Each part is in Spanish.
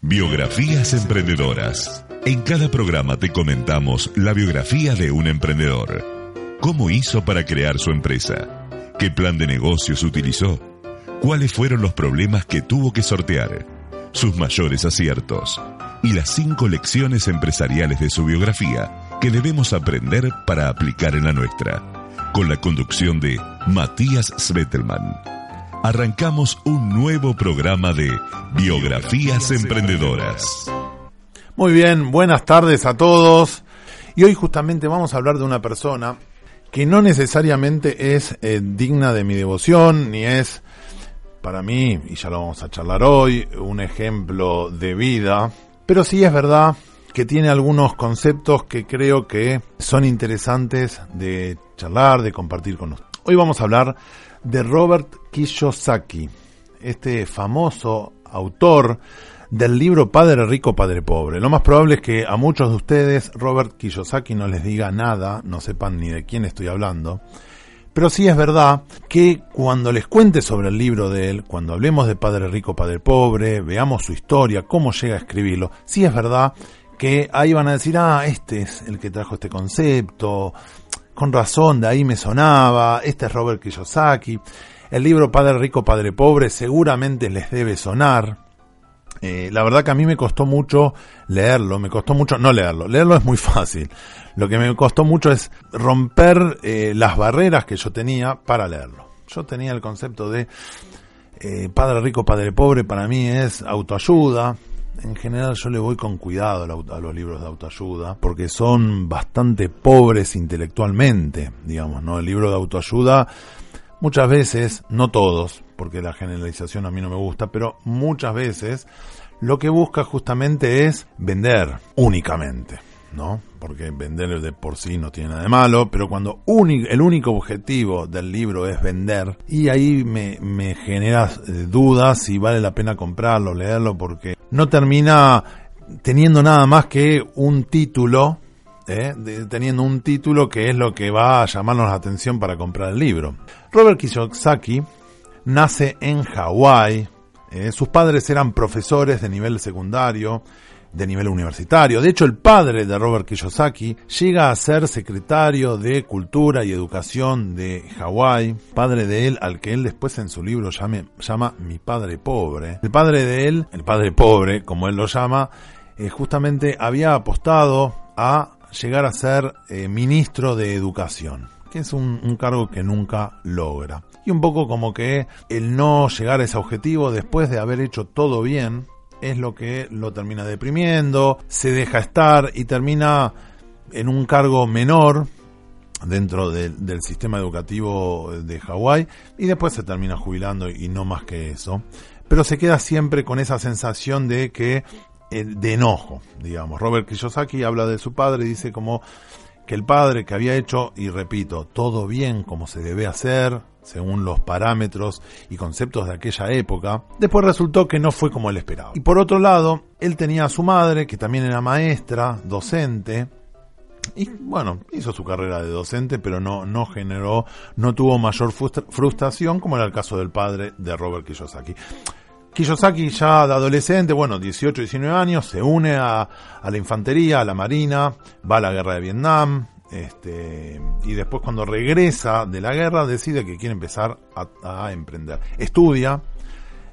Biografías emprendedoras. En cada programa te comentamos la biografía de un emprendedor. ¿Cómo hizo para crear su empresa? ¿Qué plan de negocios utilizó? ¿Cuáles fueron los problemas que tuvo que sortear? Sus mayores aciertos. Y las cinco lecciones empresariales de su biografía que debemos aprender para aplicar en la nuestra. Con la conducción de Matías Svetelman arrancamos un nuevo programa de Biografías Emprendedoras. Muy bien, buenas tardes a todos. Y hoy justamente vamos a hablar de una persona que no necesariamente es eh, digna de mi devoción, ni es para mí, y ya lo vamos a charlar hoy, un ejemplo de vida, pero sí es verdad que tiene algunos conceptos que creo que son interesantes de charlar, de compartir con nosotros. Hoy vamos a hablar de Robert Kiyosaki, este famoso autor del libro Padre Rico, Padre Pobre. Lo más probable es que a muchos de ustedes Robert Kiyosaki no les diga nada, no sepan ni de quién estoy hablando. Pero sí es verdad que cuando les cuente sobre el libro de él, cuando hablemos de Padre Rico, Padre Pobre, veamos su historia, cómo llega a escribirlo, sí es verdad que ahí van a decir, ah, este es el que trajo este concepto, con razón, de ahí me sonaba, este es Robert Kiyosaki, el libro Padre Rico, Padre Pobre seguramente les debe sonar. Eh, la verdad que a mí me costó mucho leerlo, me costó mucho no leerlo, leerlo es muy fácil. Lo que me costó mucho es romper eh, las barreras que yo tenía para leerlo. Yo tenía el concepto de eh, Padre Rico, Padre Pobre, para mí es autoayuda, en general yo le voy con cuidado a los libros de autoayuda porque son bastante pobres intelectualmente, digamos, ¿no? El libro de autoayuda muchas veces, no todos, porque la generalización a mí no me gusta, pero muchas veces lo que busca justamente es vender únicamente. ¿No? Porque vender de por sí no tiene nada de malo, pero cuando el único objetivo del libro es vender, y ahí me, me genera eh, dudas si vale la pena comprarlo, leerlo, porque no termina teniendo nada más que un título, ¿eh? teniendo un título que es lo que va a llamarnos la atención para comprar el libro. Robert Kiyosaki nace en Hawái, ¿eh? sus padres eran profesores de nivel secundario, de nivel universitario. De hecho, el padre de Robert Kiyosaki llega a ser secretario de Cultura y Educación de Hawái, padre de él, al que él después en su libro llama Mi Padre Pobre. El padre de él, el padre pobre, como él lo llama, eh, justamente había apostado a llegar a ser eh, ministro de Educación, que es un cargo que nunca logra. Y un poco como que el no llegar a ese objetivo después de haber hecho todo bien, es lo que lo termina deprimiendo, se deja estar y termina en un cargo menor dentro del sistema educativo de Hawái y después se termina jubilando y no más que eso. Pero se queda siempre con esa sensación de que eh, de enojo, digamos. Robert Kiyosaki habla de su padre y dice como que el padre que había hecho, y repito, todo bien como se debe hacer, según los parámetros y conceptos de aquella época, después resultó que no fue como él esperaba. Y por otro lado, él tenía a su madre, que también era maestra, docente, y bueno, hizo su carrera de docente, pero no, no generó, no tuvo mayor frustración como era el caso del padre de Robert Kiyosaki. Kiyosaki ya de adolescente, bueno, 18, 19 años, se une a, a la infantería, a la marina, va a la guerra de Vietnam, este, y después cuando regresa de la guerra decide que quiere empezar a, emprender. Estudia,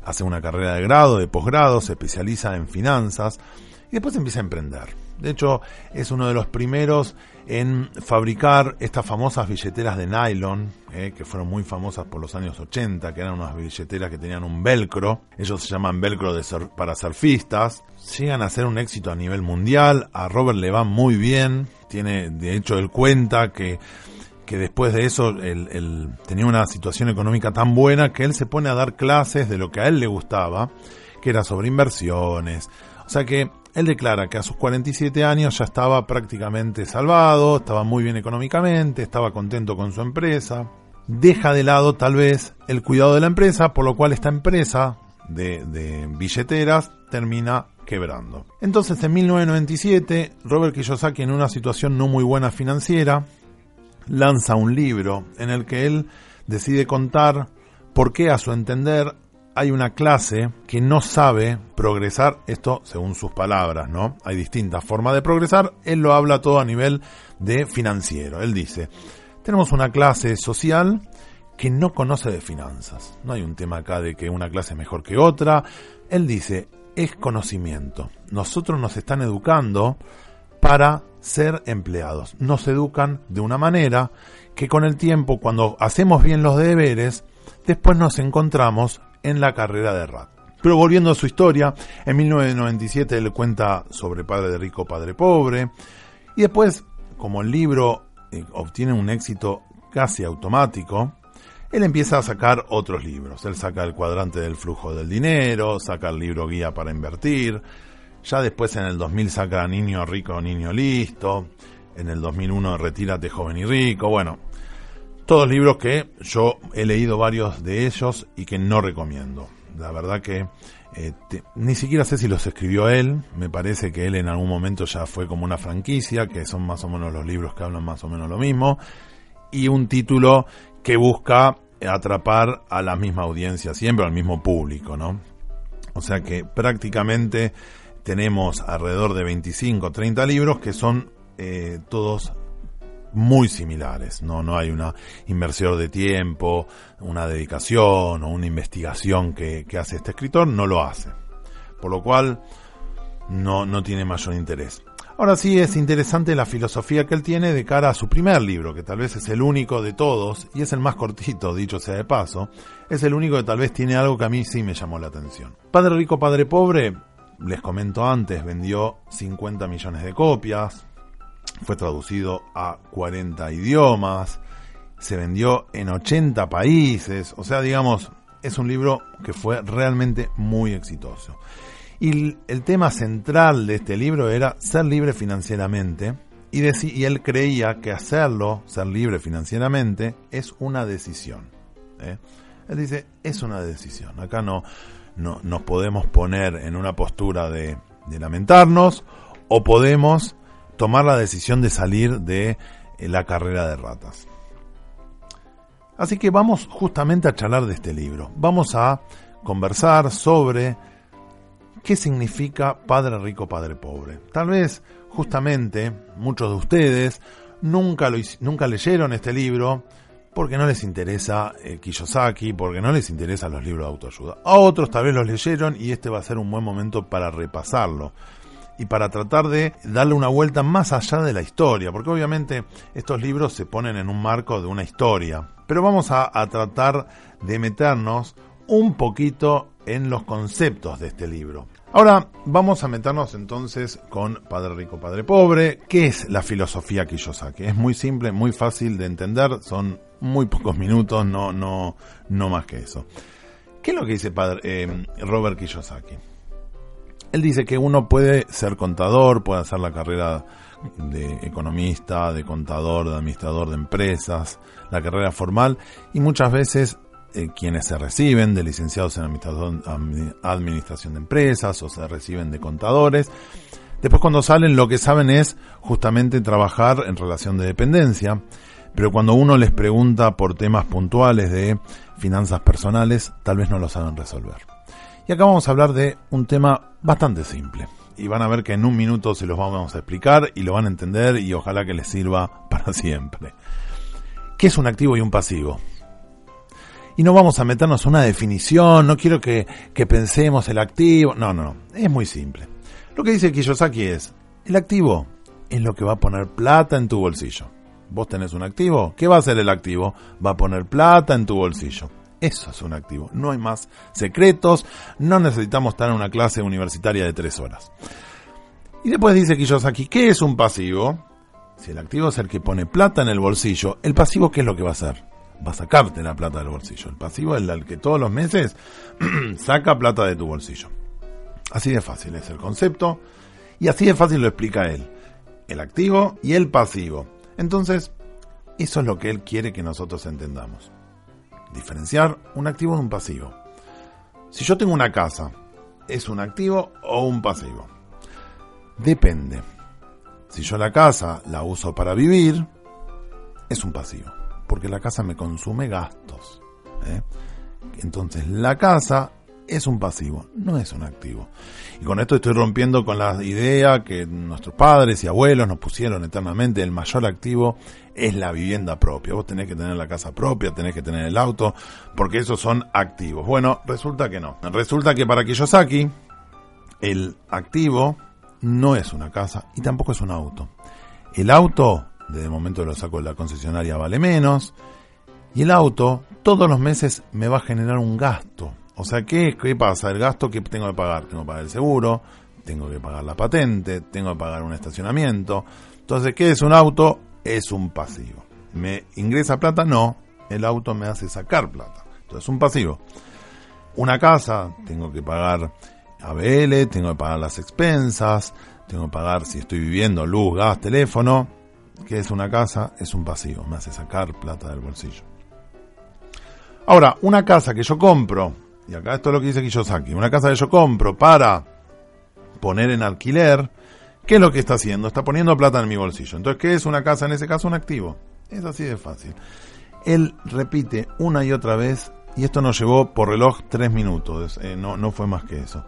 hace una carrera de grado, de posgrado, se especializa en finanzas y después empieza a emprender. De hecho, es uno de los primeros en fabricar estas famosas billeteras de nylon, eh, que fueron muy famosas por los años 80, que eran unas billeteras que tenían un velcro. Ellos se llaman velcro de para surfistas. Llegan a ser un éxito a nivel mundial. A Robert le va muy bien. Tiene, de hecho, él cuenta que que después de eso él, tenía una situación económica tan buena que él se pone a dar clases de lo que a él le gustaba, que era sobre inversiones. O sea que él declara que a sus 47 años ya estaba prácticamente salvado, estaba muy bien económicamente, estaba contento con su empresa. Deja de lado tal vez el cuidado de la empresa, por lo cual esta empresa de, de billeteras termina quebrando. Entonces en 1997, Robert Kiyosaki en una situación no muy buena financiera, lanza un libro en el que él decide contar por qué a su entender hay una clase que no sabe progresar, esto según sus palabras, ¿no? Hay distintas formas de progresar, él lo habla todo a nivel de financiero. Él dice, tenemos una clase social que no conoce de finanzas. No hay un tema acá de que una clase es mejor que otra. Él dice, es conocimiento. Nosotros nos están educando para ser empleados. Nos educan de una manera que con el tiempo, cuando hacemos bien los deberes, después nos encontramos en la carrera de rat. Pero volviendo a su historia, en 1997 él cuenta sobre Padre de Rico, Padre Pobre, y después, como el libro eh, obtiene un éxito casi automático, él empieza a sacar otros libros. Él saca el cuadrante del flujo del dinero, saca el libro guía para invertir, ya después en el 2000 saca Niño Rico, Niño Listo, en el 2001 Retírate Joven y Rico, bueno, todos libros que yo he leído varios de ellos y que no recomiendo. La verdad que eh, ni siquiera sé si los escribió él, me parece que él en algún momento ya fue como una franquicia, que son más o menos los libros que hablan más o menos lo mismo, y un título que busca atrapar a la misma audiencia, siempre al mismo público, ¿no? O sea que prácticamente tenemos alrededor de 25 o 30 libros que son eh, todos muy similares. No, no hay una inversión de tiempo, una dedicación o una investigación que, hace este escritor, no lo hace. Por lo cual no, no tiene mayor interés. Ahora sí es interesante la filosofía que él tiene de cara a su primer libro, que tal vez es el único de todos, y es el más cortito, dicho sea de paso, es el único que tal vez tiene algo que a mí sí me llamó la atención. Padre Rico, Padre Pobre, les comento antes, vendió 50 millones de copias, fue traducido a 40 idiomas, se vendió en 80 países, o sea, digamos, es un libro que fue realmente muy exitoso. Y el tema central de este libro era ser libre financieramente, y, y él creía que hacerlo, ser libre financieramente, es una decisión. ¿eh? Él dice, es una decisión. Acá no, no nos podemos poner en una postura de, de lamentarnos o podemos tomar la decisión de salir de eh, la carrera de ratas. Así que vamos justamente a charlar de este libro. Vamos a conversar sobre qué significa Padre Rico, Padre Pobre. Tal vez justamente muchos de ustedes nunca, lo, nunca leyeron este libro porque no les interesa eh, Kiyosaki, porque no les interesan los libros de autoayuda. A otros tal vez los leyeron y este va a ser un buen momento para repasarlo y para tratar de darle una vuelta más allá de la historia, porque obviamente estos libros se ponen en un marco de una historia, pero vamos a, tratar de meternos un poquito en los conceptos de este libro. Ahora vamos a meternos entonces con Padre Rico, Padre Pobre. ¿Qué es la filosofía Kiyosaki? Es muy simple, muy fácil de entender, son muy pocos minutos, no, no, no más que eso. ¿Qué es lo que dice padre, eh, Robert Kiyosaki? Él dice que uno puede ser contador, puede hacer la carrera de economista, de contador, de administrador de empresas, la carrera formal, y muchas veces eh, quienes se reciben de licenciados en administración de empresas o se reciben de contadores, después cuando salen lo que saben es justamente trabajar en relación de dependencia, pero cuando uno les pregunta por temas puntuales de finanzas personales, tal vez no lo saben resolver. Y acá vamos a hablar de un tema bastante simple. Y van a ver que en un minuto se los vamos a explicar y lo van a entender y ojalá que les sirva para siempre. ¿Qué es un activo y un pasivo? Y no vamos a meternos una definición, no quiero que, que pensemos el activo. No, no, no. Es muy simple. Lo que dice Kiyosaki es, el activo es lo que va a poner plata en tu bolsillo. Vos tenés un activo, ¿qué va a hacer el activo? Va a poner plata en tu bolsillo. Eso es un activo. No hay más secretos. No necesitamos estar en una clase universitaria de tres horas. Y después dice Kiyosaki, ¿qué es un pasivo? Si el activo es el que pone plata en el bolsillo, ¿el pasivo qué es lo que va a hacer? Va a sacarte la plata del bolsillo. El pasivo es el que todos los meses saca plata de tu bolsillo. Así de fácil es el concepto y así de fácil lo explica él. El activo y el pasivo. Entonces, eso es lo que él quiere que nosotros entendamos. Diferenciar un activo de un pasivo. Si yo tengo una casa, ¿es un activo o un pasivo? Depende. Si yo la casa la uso para vivir, es un pasivo, porque la casa me consume gastos. ¿eh? Entonces la casa es un pasivo, no es un activo. Y con esto estoy rompiendo con la idea que nuestros padres y abuelos nos pusieron eternamente, el mayor activo es la vivienda propia. Vos tenés que tener la casa propia, tenés que tener el auto, porque esos son activos. Bueno, resulta que no. Resulta que para Kiyosaki, el activo no es una casa y tampoco es un auto. El auto, desde el momento lo saco de la concesionaria, vale menos. Y el auto, todos los meses me va a generar un gasto. O sea, ¿qué, ¿qué pasa? El gasto que tengo que pagar. Tengo que pagar el seguro, tengo que pagar la patente, tengo que pagar un estacionamiento. Entonces, ¿qué es un auto? Es un pasivo. ¿Me ingresa plata? No. El auto me hace sacar plata. Entonces, es un pasivo. Una casa, tengo que pagar ABL, tengo que pagar las expensas, tengo que pagar si estoy viviendo luz, gas, teléfono. ¿Qué es una casa? Es un pasivo. Me hace sacar plata del bolsillo. Ahora, una casa que yo compro, y acá esto es lo que dice Kiyosaki, una casa que yo compro para poner en alquiler, ¿qué es lo que está haciendo? Está poniendo plata en mi bolsillo. Entonces, ¿qué es una casa? En ese caso, un activo. Es así de fácil. Él repite una y otra vez, y esto nos llevó por reloj tres minutos, eh, no, no fue más que eso.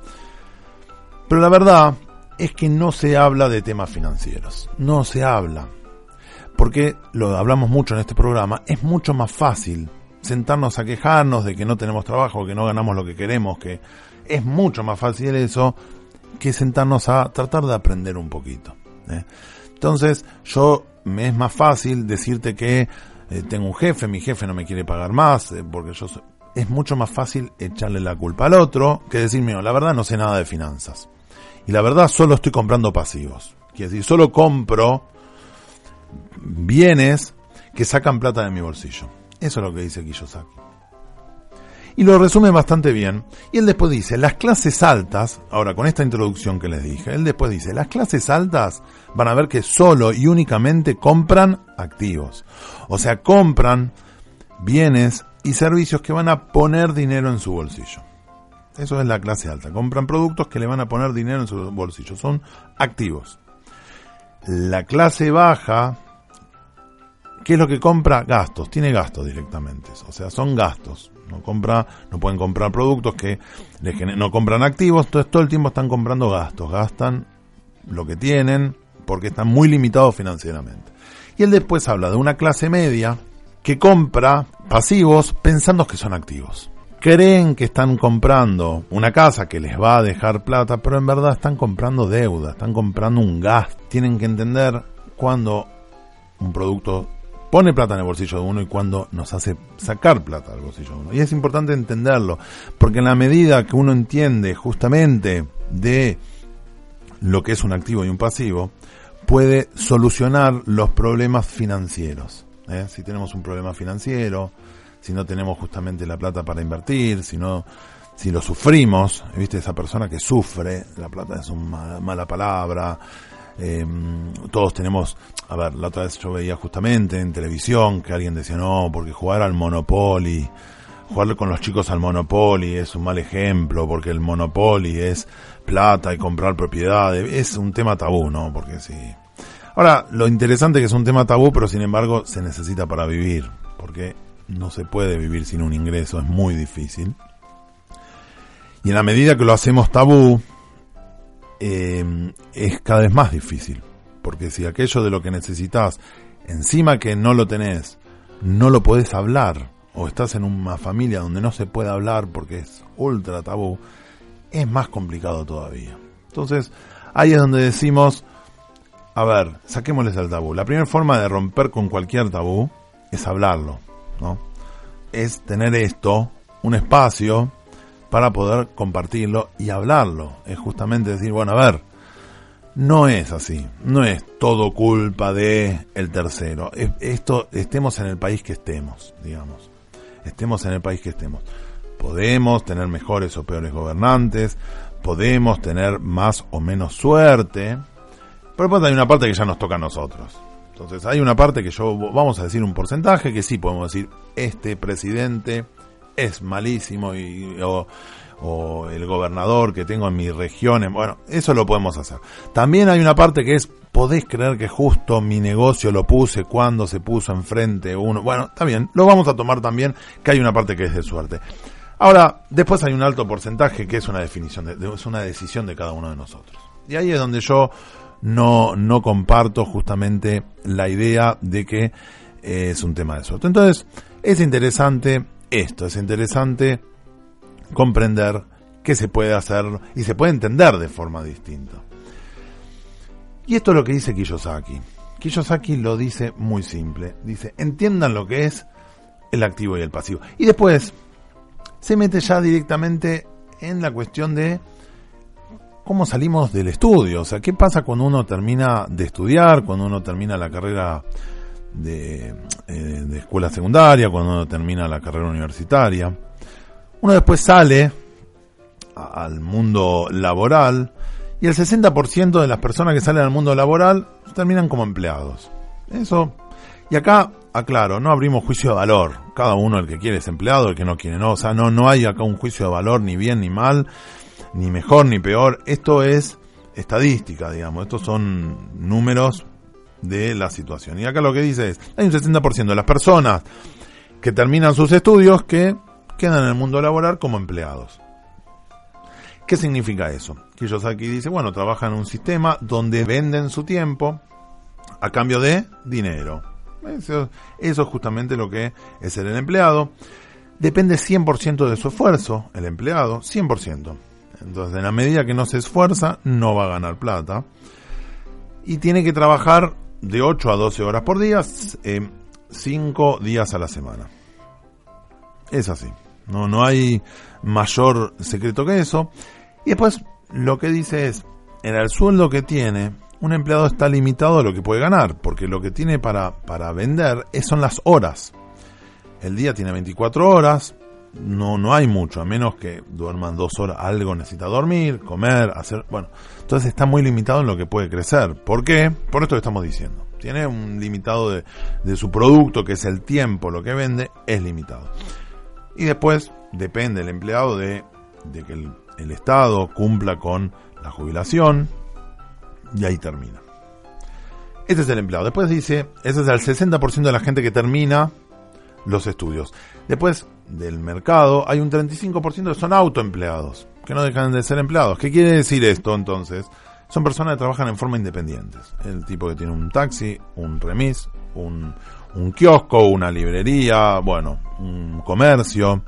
Pero la verdad es que no se habla de temas financieros, no se habla. Porque lo hablamos mucho en este programa, es mucho más fácil sentarnos a quejarnos de que no tenemos trabajo, que no ganamos lo que queremos, que es mucho más fácil eso que sentarnos a tratar de aprender un poquito. ¿eh? Entonces, yo me es más fácil decirte que eh, tengo un jefe, mi jefe no me quiere pagar más, eh, porque yo es mucho más fácil echarle la culpa al otro que decirme, la verdad no sé nada de finanzas. Y la verdad solo estoy comprando pasivos. Quiere decir, solo compro bienes que sacan plata de mi bolsillo. Eso es lo que dice Kiyosaki. Y lo resume bastante bien. Y él después dice, las clases altas, ahora con esta introducción que les dije, él después dice, las clases altas van a ver que solo y únicamente compran activos. O sea, compran bienes y servicios que van a poner dinero en su bolsillo. Eso es la clase alta. Compran productos que le van a poner dinero en su bolsillo. Son activos. La clase baja ¿Qué es lo que compra? Gastos, tiene gastos directamente, o sea, son gastos. No compra, no pueden comprar productos que no compran activos, entonces todo el tiempo están comprando gastos, gastan lo que tienen porque están muy limitados financieramente. Y él después habla de una clase media que compra pasivos pensando que son activos. Creen que están comprando una casa que les va a dejar plata, pero en verdad están comprando deuda, están comprando un gas. Tienen que entender cuando un producto pone plata en el bolsillo de uno y cuando nos hace sacar plata del bolsillo de uno. Y es importante entenderlo, porque en la medida que uno entiende justamente de lo que es un activo y un pasivo, puede solucionar los problemas financieros. ¿eh? Si tenemos un problema financiero, si no tenemos justamente la plata para invertir, si no, si lo sufrimos, viste esa persona que sufre, la plata es una mala palabra, eh, todos tenemos, a ver, la otra vez yo veía justamente en televisión que alguien decía, no, porque jugar al Monopoly, jugar con los chicos al Monopoly es un mal ejemplo, porque el Monopoly es plata y comprar propiedades, es un tema tabú, ¿no? Porque sí. Ahora, lo interesante es que es un tema tabú, pero sin embargo se necesita para vivir, porque no se puede vivir sin un ingreso, es muy difícil. Y en la medida que lo hacemos tabú, eh, es cada vez más difícil. Porque si aquello de lo que necesitas, encima que no lo tenés, no lo podés hablar, o estás en una familia donde no se puede hablar porque es ultra tabú, es más complicado todavía. Entonces, ahí es donde decimos, a ver, saquémosles el tabú. La primera forma de romper con cualquier tabú es hablarlo, ¿no? Es tener esto, un espacio para poder compartirlo y hablarlo. Es justamente decir, bueno, a ver, no es así, no es todo culpa de el tercero. Esto estemos en el país que estemos, digamos. Estemos en el país que estemos. Podemos tener mejores o peores gobernantes, podemos tener más o menos suerte, pero después hay una parte que ya nos toca a nosotros. Entonces hay una parte que yo, vamos a decir un porcentaje que sí podemos decir, este presidente es malísimo y, o, el gobernador que tengo en mi región, bueno, eso lo podemos hacer. También hay una parte que es, podés creer que justo mi negocio lo puse cuando se puso enfrente uno, bueno, está bien, lo vamos a tomar también, que hay una parte que es de suerte. Ahora, después hay un alto porcentaje que es una definición, de, es una decisión de cada uno de nosotros. Y ahí es donde yo no, no comparto justamente la idea de que es un tema de suerte. Entonces, es interesante esto, es interesante comprender que se puede hacer y se puede entender de forma distinta. Y esto es lo que dice Kiyosaki. Kiyosaki lo dice muy simple. Dice, entiendan lo que es el activo y el pasivo. Y después se mete ya directamente en la cuestión de cómo salimos del estudio. O sea, qué pasa cuando uno termina de estudiar, cuando uno termina la carrera de, eh, de escuela secundaria, cuando uno termina la carrera universitaria. Uno después sale al mundo laboral y el 60% de las personas que salen al mundo laboral terminan como empleados. Eso. Y acá, aclaro, no abrimos juicio de valor. Cada uno, el que quiere es empleado, el que no quiere no. O sea, no, no hay acá un juicio de valor ni bien ni mal, ni mejor ni peor. Esto es estadística, digamos. Estos son números de la situación. Y acá lo que dice es, hay un 60% de las personas que terminan sus estudios que quedan en el mundo laboral como empleados. ¿Qué significa eso? Kiyosaki dice, bueno, trabajan en un sistema donde venden su tiempo a cambio de dinero. Eso, es justamente lo que es ser el empleado. Depende 100% de su esfuerzo, el empleado, 100%. Entonces, en la medida que no se esfuerza, no va a ganar plata. Y tiene que trabajar de 8 a 12 horas por día, 5 eh, días a la semana. Es así. No, no hay mayor secreto que eso. Y después lo que dice es, en el sueldo que tiene, un empleado está limitado a lo que puede ganar, porque lo que tiene para, para vender son las horas. El día tiene 24 horas, no, no hay mucho, a menos que duerman dos horas, algo necesita dormir, comer, hacer, bueno, entonces está muy limitado en lo que puede crecer. ¿Por qué? Por esto que estamos diciendo. Tiene un limitado de, de su producto, que es el tiempo, lo que vende, es limitado. Y después depende el empleado de, que el, el Estado cumpla con la jubilación y ahí termina. Ese es el empleado. Después dice, ese es el 60% de la gente que termina los estudios. Después del mercado hay un 35% que son autoempleados, que no dejan de ser empleados. ¿Qué quiere decir esto entonces? Son personas que trabajan en forma independiente. El tipo que tiene un taxi, un remis, un, un kiosco, una librería, bueno, un comercio.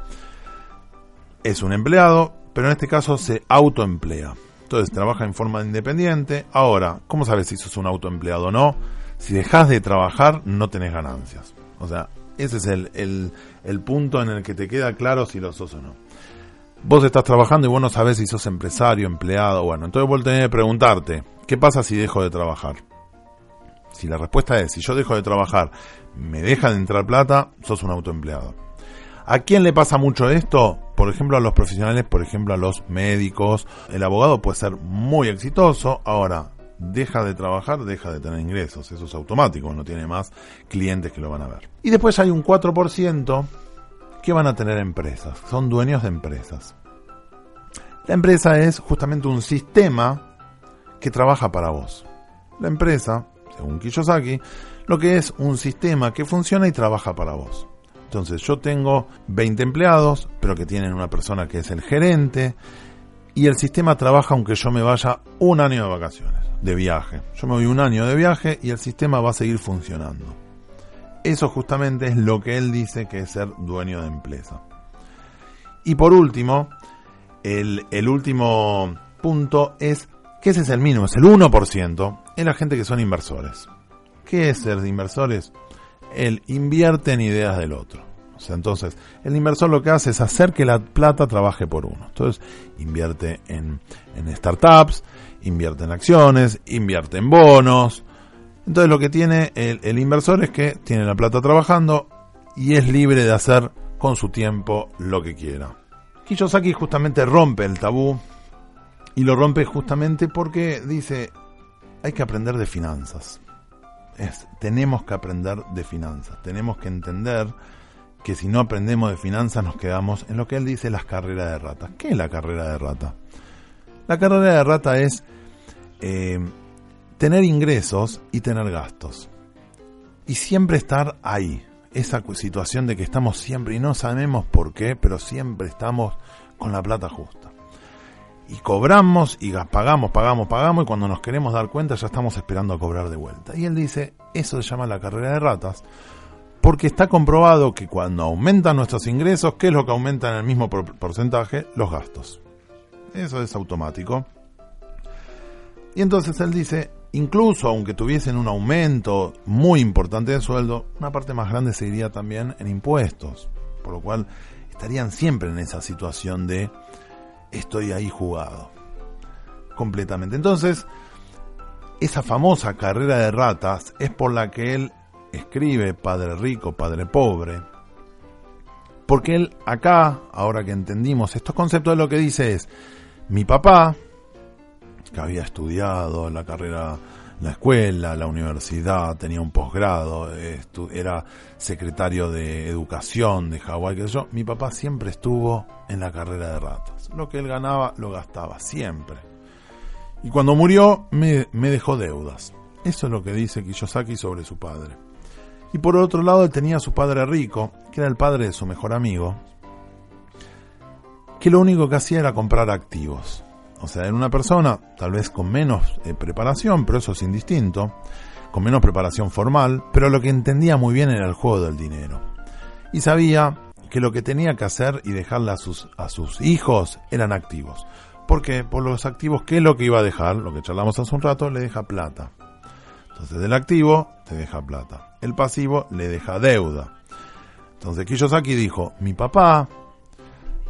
Es un empleado, pero en este caso se autoemplea. Entonces trabaja en forma independiente. Ahora, ¿cómo sabes si sos un autoempleado o no? Si dejas de trabajar, no tenés ganancias. O sea, ese es el, el, punto en el que te queda claro si lo sos o no. Vos estás trabajando y vos no sabés si sos empresario, empleado, bueno, entonces vos tenés que preguntarte, ¿qué pasa si dejo de trabajar? Si la respuesta es, si yo dejo de trabajar, me deja de entrar plata, sos un autoempleado. ¿A quién le pasa mucho esto? Por ejemplo, a los profesionales, por ejemplo, a los médicos. El abogado puede ser muy exitoso. Ahora, deja de trabajar, deja de tener ingresos. Eso es automático, no tiene más clientes que lo van a ver. Y después hay un 4% que van a tener empresas. Son dueños de empresas. La empresa es justamente un sistema que trabaja para vos. La empresa según Kiyosaki, lo que es un sistema que funciona y trabaja para vos. Entonces yo tengo 20 empleados, pero que tienen una persona que es el gerente, y el sistema trabaja aunque yo me vaya un año de vacaciones, de viaje. Yo me voy un año de viaje y el sistema va a seguir funcionando. Eso justamente es lo que él dice que es ser dueño de empresa. Y por último, el, último punto es que ese es el mínimo, es el 1%, en la gente que son inversores. ¿Qué es ser inversores? Él invierte en ideas del otro. Entonces, el inversor lo que hace es hacer que la plata trabaje por uno. Entonces, invierte en, startups, invierte en acciones, invierte en bonos. Entonces, lo que tiene el, el inversor es que tiene la plata trabajando y es libre de hacer con su tiempo lo que quiera. Kiyosaki justamente rompe el tabú Y lo rompe justamente porque dice, hay que aprender de finanzas. Es, tenemos que aprender de finanzas. Tenemos que entender que si no aprendemos de finanzas nos quedamos en lo que él dice las carreras de rata. ¿Qué es la carrera de rata? La carrera de rata es eh, tener ingresos y tener gastos. Y siempre estar ahí. Esa situación de que estamos siempre y no sabemos por qué, pero siempre estamos con la plata justa. Y cobramos y pagamos, pagamos, pagamos y cuando nos queremos dar cuenta ya estamos esperando a cobrar de vuelta. Y él dice, eso se llama la carrera de ratas, porque está comprobado que cuando aumentan nuestros ingresos, ¿qué es lo que aumenta en el mismo porcentaje? Los gastos. Eso es automático. Y entonces él dice, incluso aunque tuviesen un aumento muy importante de sueldo, una parte más grande se iría también en impuestos. Por lo cual estarían siempre en esa situación de estoy ahí jugado. Completamente. Entonces, esa famosa carrera de ratas es por la que él escribe Padre Rico, Padre Pobre. Porque él acá, ahora que entendimos estos conceptos, lo que dice es, mi papá, que había estudiado la carrera, la escuela, la universidad, tenía un posgrado, era secretario de educación de Hawái, que yo, mi papá siempre estuvo en la carrera de ratas. Lo que él ganaba lo gastaba siempre. Y cuando murió me, me dejó deudas. Eso es lo que dice Kiyosaki sobre su padre. Y por otro lado, tenía a su padre rico, que era el padre de su mejor amigo, que lo único que hacía era comprar activos. O sea, era una persona tal vez con menos eh, preparación, pero eso es indistinto, con menos preparación formal, pero lo que entendía muy bien era el juego del dinero. Y sabía que lo que tenía que hacer y dejarle a sus, a sus hijos eran activos. porque Por los activos, ¿qué es lo que iba a dejar? Lo que charlamos hace un rato, le deja plata. Entonces, del activo te deja plata. El pasivo le deja deuda. Entonces, Kiyosaki dijo, mi papá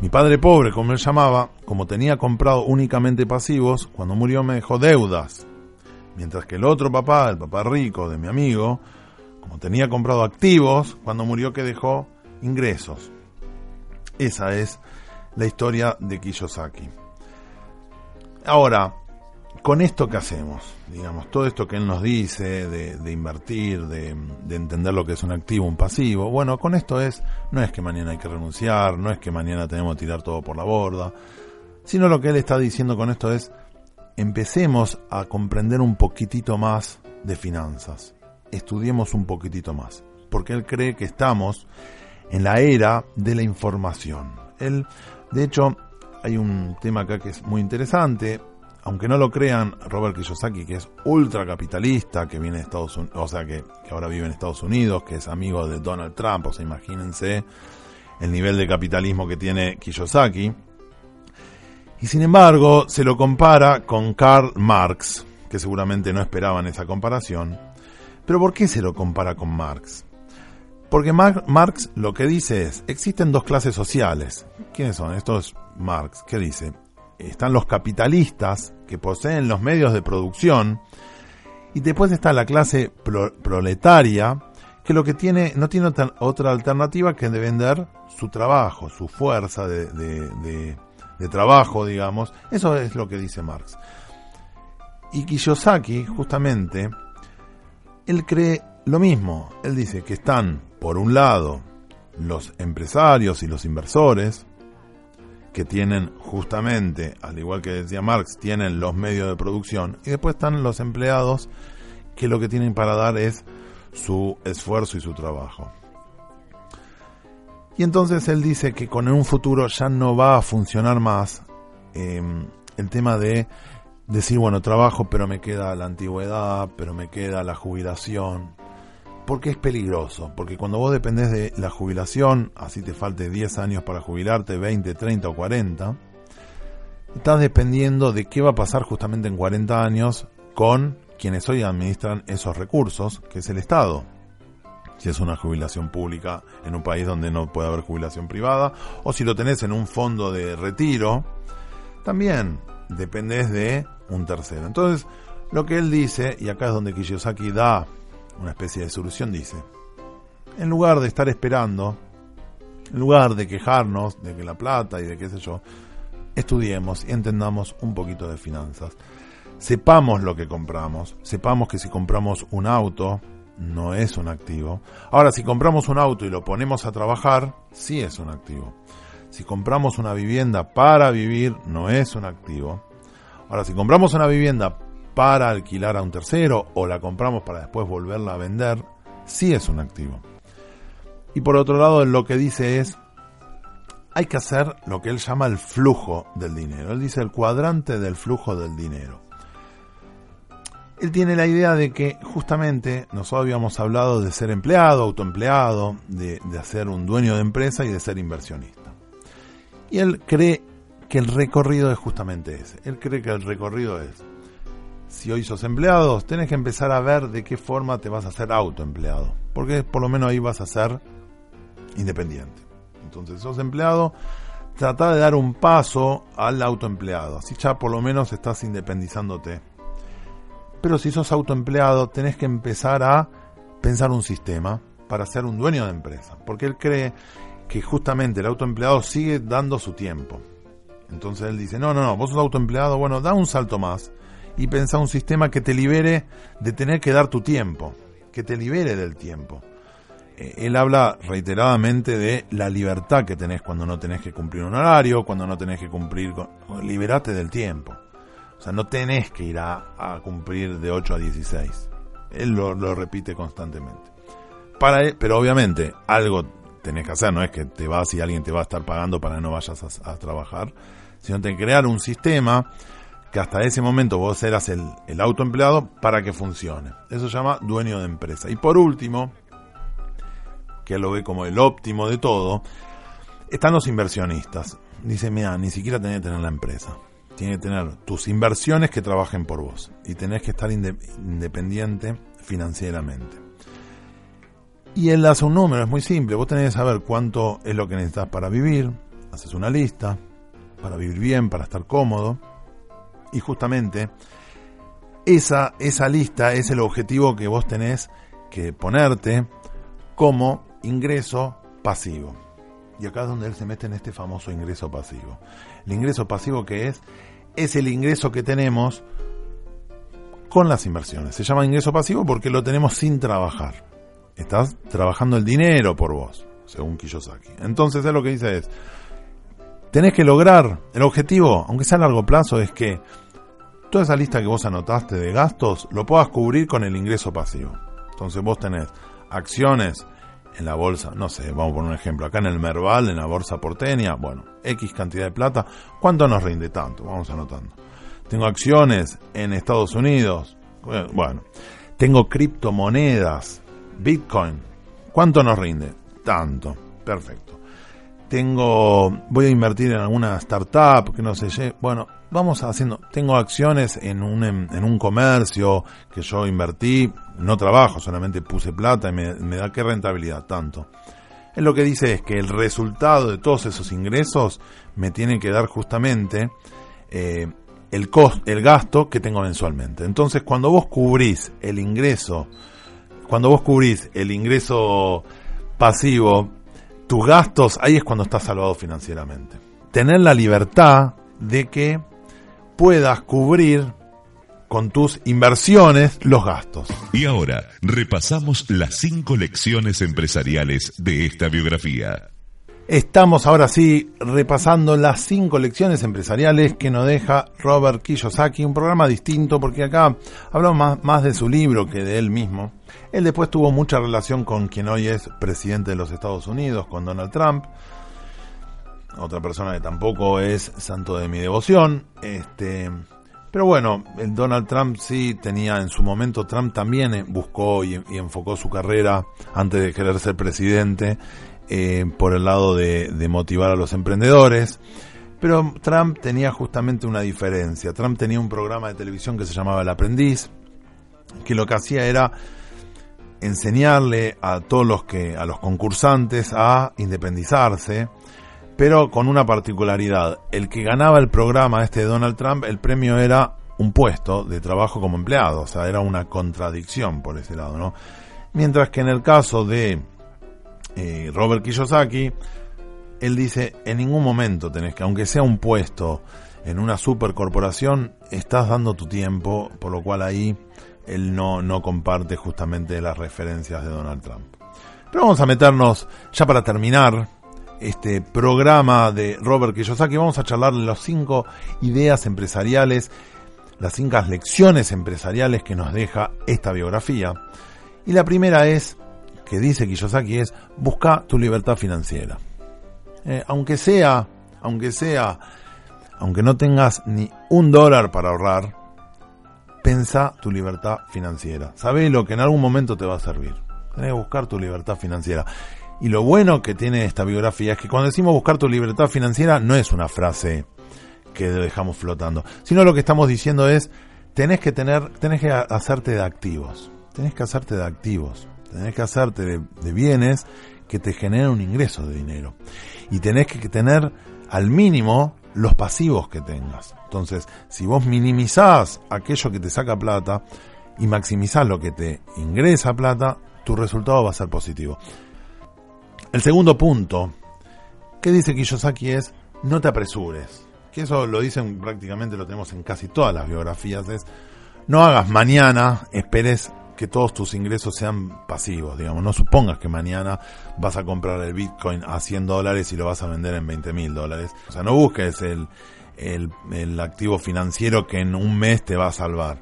mi padre pobre, como él llamaba, como tenía comprado únicamente pasivos, cuando murió me dejó deudas. Mientras que el otro papá, el papá rico de mi amigo, como tenía comprado activos, cuando murió que dejó ingresos. Esa es la historia de Kiyosaki. Ahora, con esto que hacemos, digamos, todo esto que él nos dice de, invertir, de, entender lo que es un activo, un pasivo, bueno, con esto es, no es que mañana hay que renunciar, no es que mañana tenemos que tirar todo por la borda, sino lo que él está diciendo con esto es, empecemos a comprender un poquitito más de finanzas, estudiemos un poquitito más, porque él cree que estamos en la era de la información. Él, de hecho, hay un tema acá que es muy interesante, aunque no lo crean, Robert Kiyosaki, que es ultracapitalista, que viene de Estados Unidos, o sea, que, ahora vive en Estados Unidos, que es amigo de Donald Trump, o sea, imagínense el nivel de capitalismo que tiene Kiyosaki. Y sin embargo, se lo compara con Karl Marx, que seguramente no esperaban esa comparación. Pero ¿por qué se lo compara con Marx? Porque Marx lo que dice es, existen dos clases sociales. ¿Quiénes son? Esto es Marx. ¿Qué dice? Están los capitalistas que poseen los medios de producción y después está la clase proletaria que lo que tiene no tiene otra alternativa que de vender su trabajo, su fuerza de, de trabajo, digamos. Eso es lo que dice Marx. Y Kiyosaki, justamente, él cree lo mismo. Él dice que están, por un lado, los empresarios y los inversores, que tienen justamente, al igual que decía Marx, tienen los medios de producción y después están los empleados que lo que tienen para dar es su esfuerzo y su trabajo. Y entonces él dice que con un futuro ya no va a funcionar más em, el tema de decir, bueno, trabajo, pero me queda la antigüedad, pero me queda la jubilación, porque es peligroso, porque cuando vos dependés de la jubilación, así te falte 10 años para jubilarte, 20, 30 o 40, estás dependiendo de qué va a pasar justamente en 40 años con quienes hoy administran esos recursos, que es el Estado. Si es una jubilación pública en un país donde no puede haber jubilación privada, o si lo tenés en un fondo de retiro, también dependés de un tercero. Entonces, lo que él dice, y acá es donde Kiyosaki da una especie de solución, dice, en lugar de estar esperando, en lugar de quejarnos de que la plata y de qué sé yo, estudiemos y entendamos un poquito de finanzas. Sepamos lo que compramos, sepamos que si compramos un auto, no es un activo. Ahora, si compramos un auto y lo ponemos a trabajar, sí es un activo. Si compramos una vivienda para vivir, no es un activo. Ahora, si compramos una vivienda para alquilar a un tercero o la compramos para después volverla a vender, sí es un activo. Y por otro lado, lo que dice es, hay que hacer lo que él llama el flujo del dinero. Él dice el cuadrante del flujo del dinero. Él tiene la idea de que justamente nosotros habíamos hablado de ser empleado, autoempleado, de, de ser un dueño de empresa y de ser inversionista. Y él cree que el recorrido es justamente ese. Él cree que el recorrido es, si hoy sos empleado, tenés que empezar a ver de qué forma te vas a hacer autoempleado. Porque por lo menos ahí vas a ser independiente. Entonces, sos empleado, trata de dar un paso al autoempleado. Así ya por lo menos estás independizándote pero si sos autoempleado, tenés que empezar a pensar un sistema para ser un dueño de empresa. Porque él cree que justamente el autoempleado sigue dando su tiempo. Entonces él dice, no, no, no, vos sos autoempleado, bueno, da un salto más y pensá un sistema que te libere de tener que dar tu tiempo, que te libere del tiempo. Eh, él habla reiteradamente de la libertad que tenés cuando no tenés que cumplir un horario, cuando no tenés que cumplir... Con, liberate del tiempo. O sea, no tenés que ir a, cumplir de 8 a 16. Él lo, repite constantemente. Para pero obviamente, algo tenés que hacer, no es que te vas y alguien te va a estar pagando para que no vayas a, trabajar, sino que crear un sistema que hasta ese momento vos eras el, el autoempleado para que funcione. Eso se llama dueño de empresa. Y por último, que lo ve como el óptimo de todo, están los inversionistas. Dice, mira, ni siquiera tenés que tener la empresa tiene que tener tus inversiones que trabajen por vos y tenés que estar independiente financieramente. Y él hace un número, es muy simple, vos tenés que saber cuánto es lo que necesitas para vivir, haces una lista, para vivir bien, para estar cómodo, y justamente esa, esa lista es el objetivo que vos tenés que ponerte como ingreso pasivo. Y acá es donde él se mete en este famoso ingreso pasivo. El ingreso pasivo que es, es el ingreso que tenemos con las inversiones. Se llama ingreso pasivo porque lo tenemos sin trabajar. Estás trabajando el dinero por vos, según Kiyosaki. Entonces él lo que dice es, tenés que lograr, el objetivo, aunque sea a largo plazo, es que toda esa lista que vos anotaste de gastos lo puedas cubrir con el ingreso pasivo. Entonces vos tenés acciones en la bolsa, no sé, vamos a poner un ejemplo, acá en el Merval, en la bolsa porteña, bueno, X cantidad de plata, ¿cuánto nos rinde tanto? Vamos anotando. Tengo acciones en Estados Unidos, bueno, tengo criptomonedas, Bitcoin, ¿cuánto nos rinde? Tanto, perfecto. Tengo, voy a invertir en alguna startup que no sé, bueno, vamos haciendo, tengo acciones en un, en, un comercio que yo invertí, no trabajo, solamente puse plata y me, da qué rentabilidad, tanto. Él lo que dice es que el resultado de todos esos ingresos me tiene que dar justamente eh, el, cost, el gasto que tengo mensualmente. Entonces, cuando vos cubrís el ingreso, cuando vos cubrís el ingreso pasivo, tus gastos, ahí es cuando estás salvado financieramente. Tener la libertad de que puedas cubrir con tus inversiones los gastos. Y ahora repasamos las cinco lecciones empresariales de esta biografía. Estamos ahora sí repasando las cinco lecciones empresariales que nos deja Robert Kiyosaki, un programa distinto porque acá hablamos más, más, de su libro que de él mismo. Él después tuvo mucha relación con quien hoy es presidente de los Estados Unidos, con Donald Trump otra persona que tampoco es santo de mi devoción. Este, pero bueno, el Donald Trump sí tenía en su momento, Trump también eh, buscó y, enfocó su carrera antes de querer ser presidente eh, por el lado de, de motivar a los emprendedores. Pero Trump tenía justamente una diferencia. Trump tenía un programa de televisión que se llamaba El Aprendiz, que lo que hacía era enseñarle a todos los que, a los concursantes a independizarse, pero con una particularidad. El que ganaba el programa este de Donald Trump, el premio era un puesto de trabajo como empleado, o sea, era una contradicción por ese lado, ¿no? Mientras que en el caso de eh, Robert Kiyosaki, él dice, en ningún momento tenés que, aunque sea un puesto en una supercorporación, estás dando tu tiempo, por lo cual ahí él no, no comparte justamente las referencias de Donald Trump. Pero vamos a meternos, ya para terminar, este programa de Robert Kiyosaki, vamos a charlar las cinco ideas empresariales, las cinco lecciones empresariales que nos deja esta biografía. Y la primera es, que dice Kiyosaki, es busca tu libertad financiera. Eh, aunque sea, aunque sea, aunque no tengas ni un dólar para ahorrar, pensa tu libertad financiera. Sabes lo que en algún momento te va a servir. Tienes que buscar tu libertad financiera. Y lo bueno que tiene esta biografía es que cuando decimos buscar tu libertad financiera no es una frase que dejamos flotando, sino lo que estamos diciendo es tenés que tener, tenés que hacerte de activos, tenés que hacerte de activos, tenés que hacerte de, bienes que te generen un ingreso de dinero y tenés que tener al mínimo los pasivos que tengas. Entonces, si vos minimizás aquello que te saca plata y maximizás lo que te ingresa plata, tu resultado va a ser positivo. El segundo punto que dice Kiyosaki es no te apresures. Que eso lo dicen prácticamente, lo tenemos en casi todas las biografías, es no hagas mañana, esperes que todos tus ingresos sean pasivos, digamos. No supongas que mañana vas a comprar el Bitcoin a 100 dólares y lo vas a vender en 20 mil dólares. O sea, no busques el, el, el activo financiero que en un mes te va a salvar.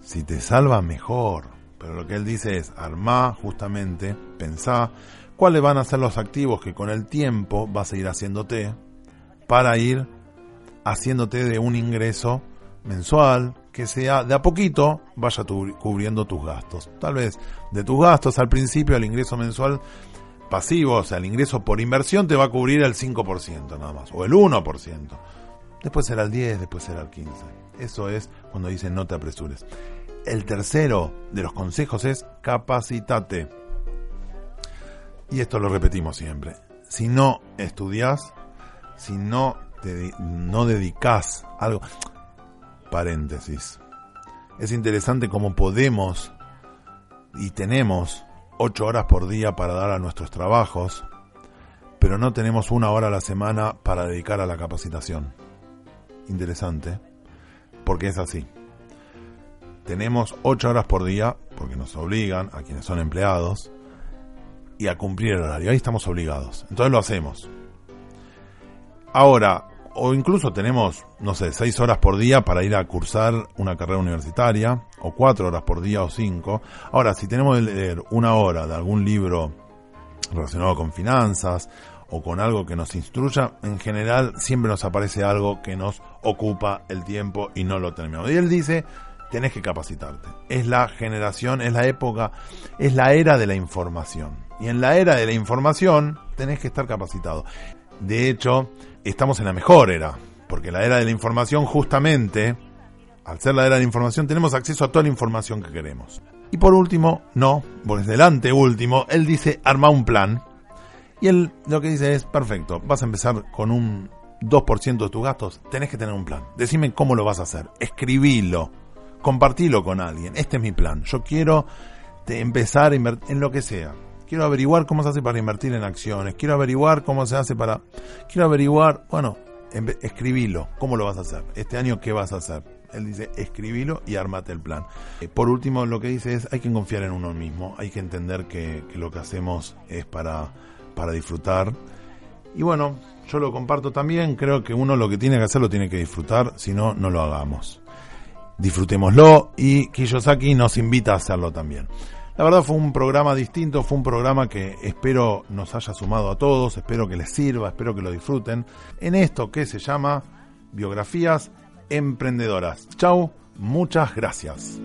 Si te salva, mejor. Pero lo que él dice es, armá justamente, pensá cuáles van a ser los activos que con el tiempo vas a ir haciéndote para ir haciéndote de un ingreso mensual que sea de a poquito vaya cubriendo tus gastos. Tal vez de tus gastos al principio el ingreso mensual pasivo, o sea, el ingreso por inversión te va a cubrir el 5% nada más, o el 1%. Después será el 10, después será el 15. Eso es cuando dicen no te apresures. El tercero de los consejos es capacitate. Y esto lo repetimos siempre. Si no estudias, si no te no dedicas algo, paréntesis. Es interesante cómo podemos y tenemos ocho horas por día para dar a nuestros trabajos, pero no tenemos una hora a la semana para dedicar a la capacitación. Interesante, porque es así tenemos ocho horas por día, porque nos obligan a quienes son empleados, y a cumplir el horario. Ahí estamos obligados. Entonces lo hacemos. Ahora, o incluso tenemos, no sé, seis horas por día para ir a cursar una carrera universitaria, o cuatro horas por día, o cinco. Ahora, si tenemos que leer una hora de algún libro relacionado con finanzas, o con algo que nos instruya, en general siempre nos aparece algo que nos ocupa el tiempo y no lo terminamos. Y él dice, tenés que capacitarte. Es la generación, es la época, es la era de la información. Y en la era de la información tenés que estar capacitado. De hecho, estamos en la mejor era, porque la era de la información justamente, al ser la era de la información, tenemos acceso a toda la información que queremos. Y por último, no, por delante último, él dice arma un plan. Y él lo que dice es, perfecto, vas a empezar con un 2% de tus gastos, tenés que tener un plan. Decime cómo lo vas a hacer, escribilo compartilo con alguien. Este es mi plan. Yo quiero empezar a invertir en lo que sea. Quiero averiguar cómo se hace para invertir en acciones. Quiero averiguar cómo se hace para... Quiero averiguar, bueno, escribilo. ¿Cómo lo vas a hacer? Este año, ¿qué vas a hacer? Él dice, escribilo y armate el plan. Eh, por último, lo que dice es, hay que confiar en uno mismo. Hay que entender que, lo que hacemos es para, para disfrutar. Y bueno, yo lo comparto también. Creo que uno lo que tiene que hacer lo tiene que disfrutar. Si no, no lo hagamos disfrutémoslo y Kiyosaki nos invita a hacerlo también. La verdad fue un programa distinto, fue un programa que espero nos haya sumado a todos, espero que les sirva, espero que lo disfruten en esto que se llama Biografías Emprendedoras. Chau, muchas gracias.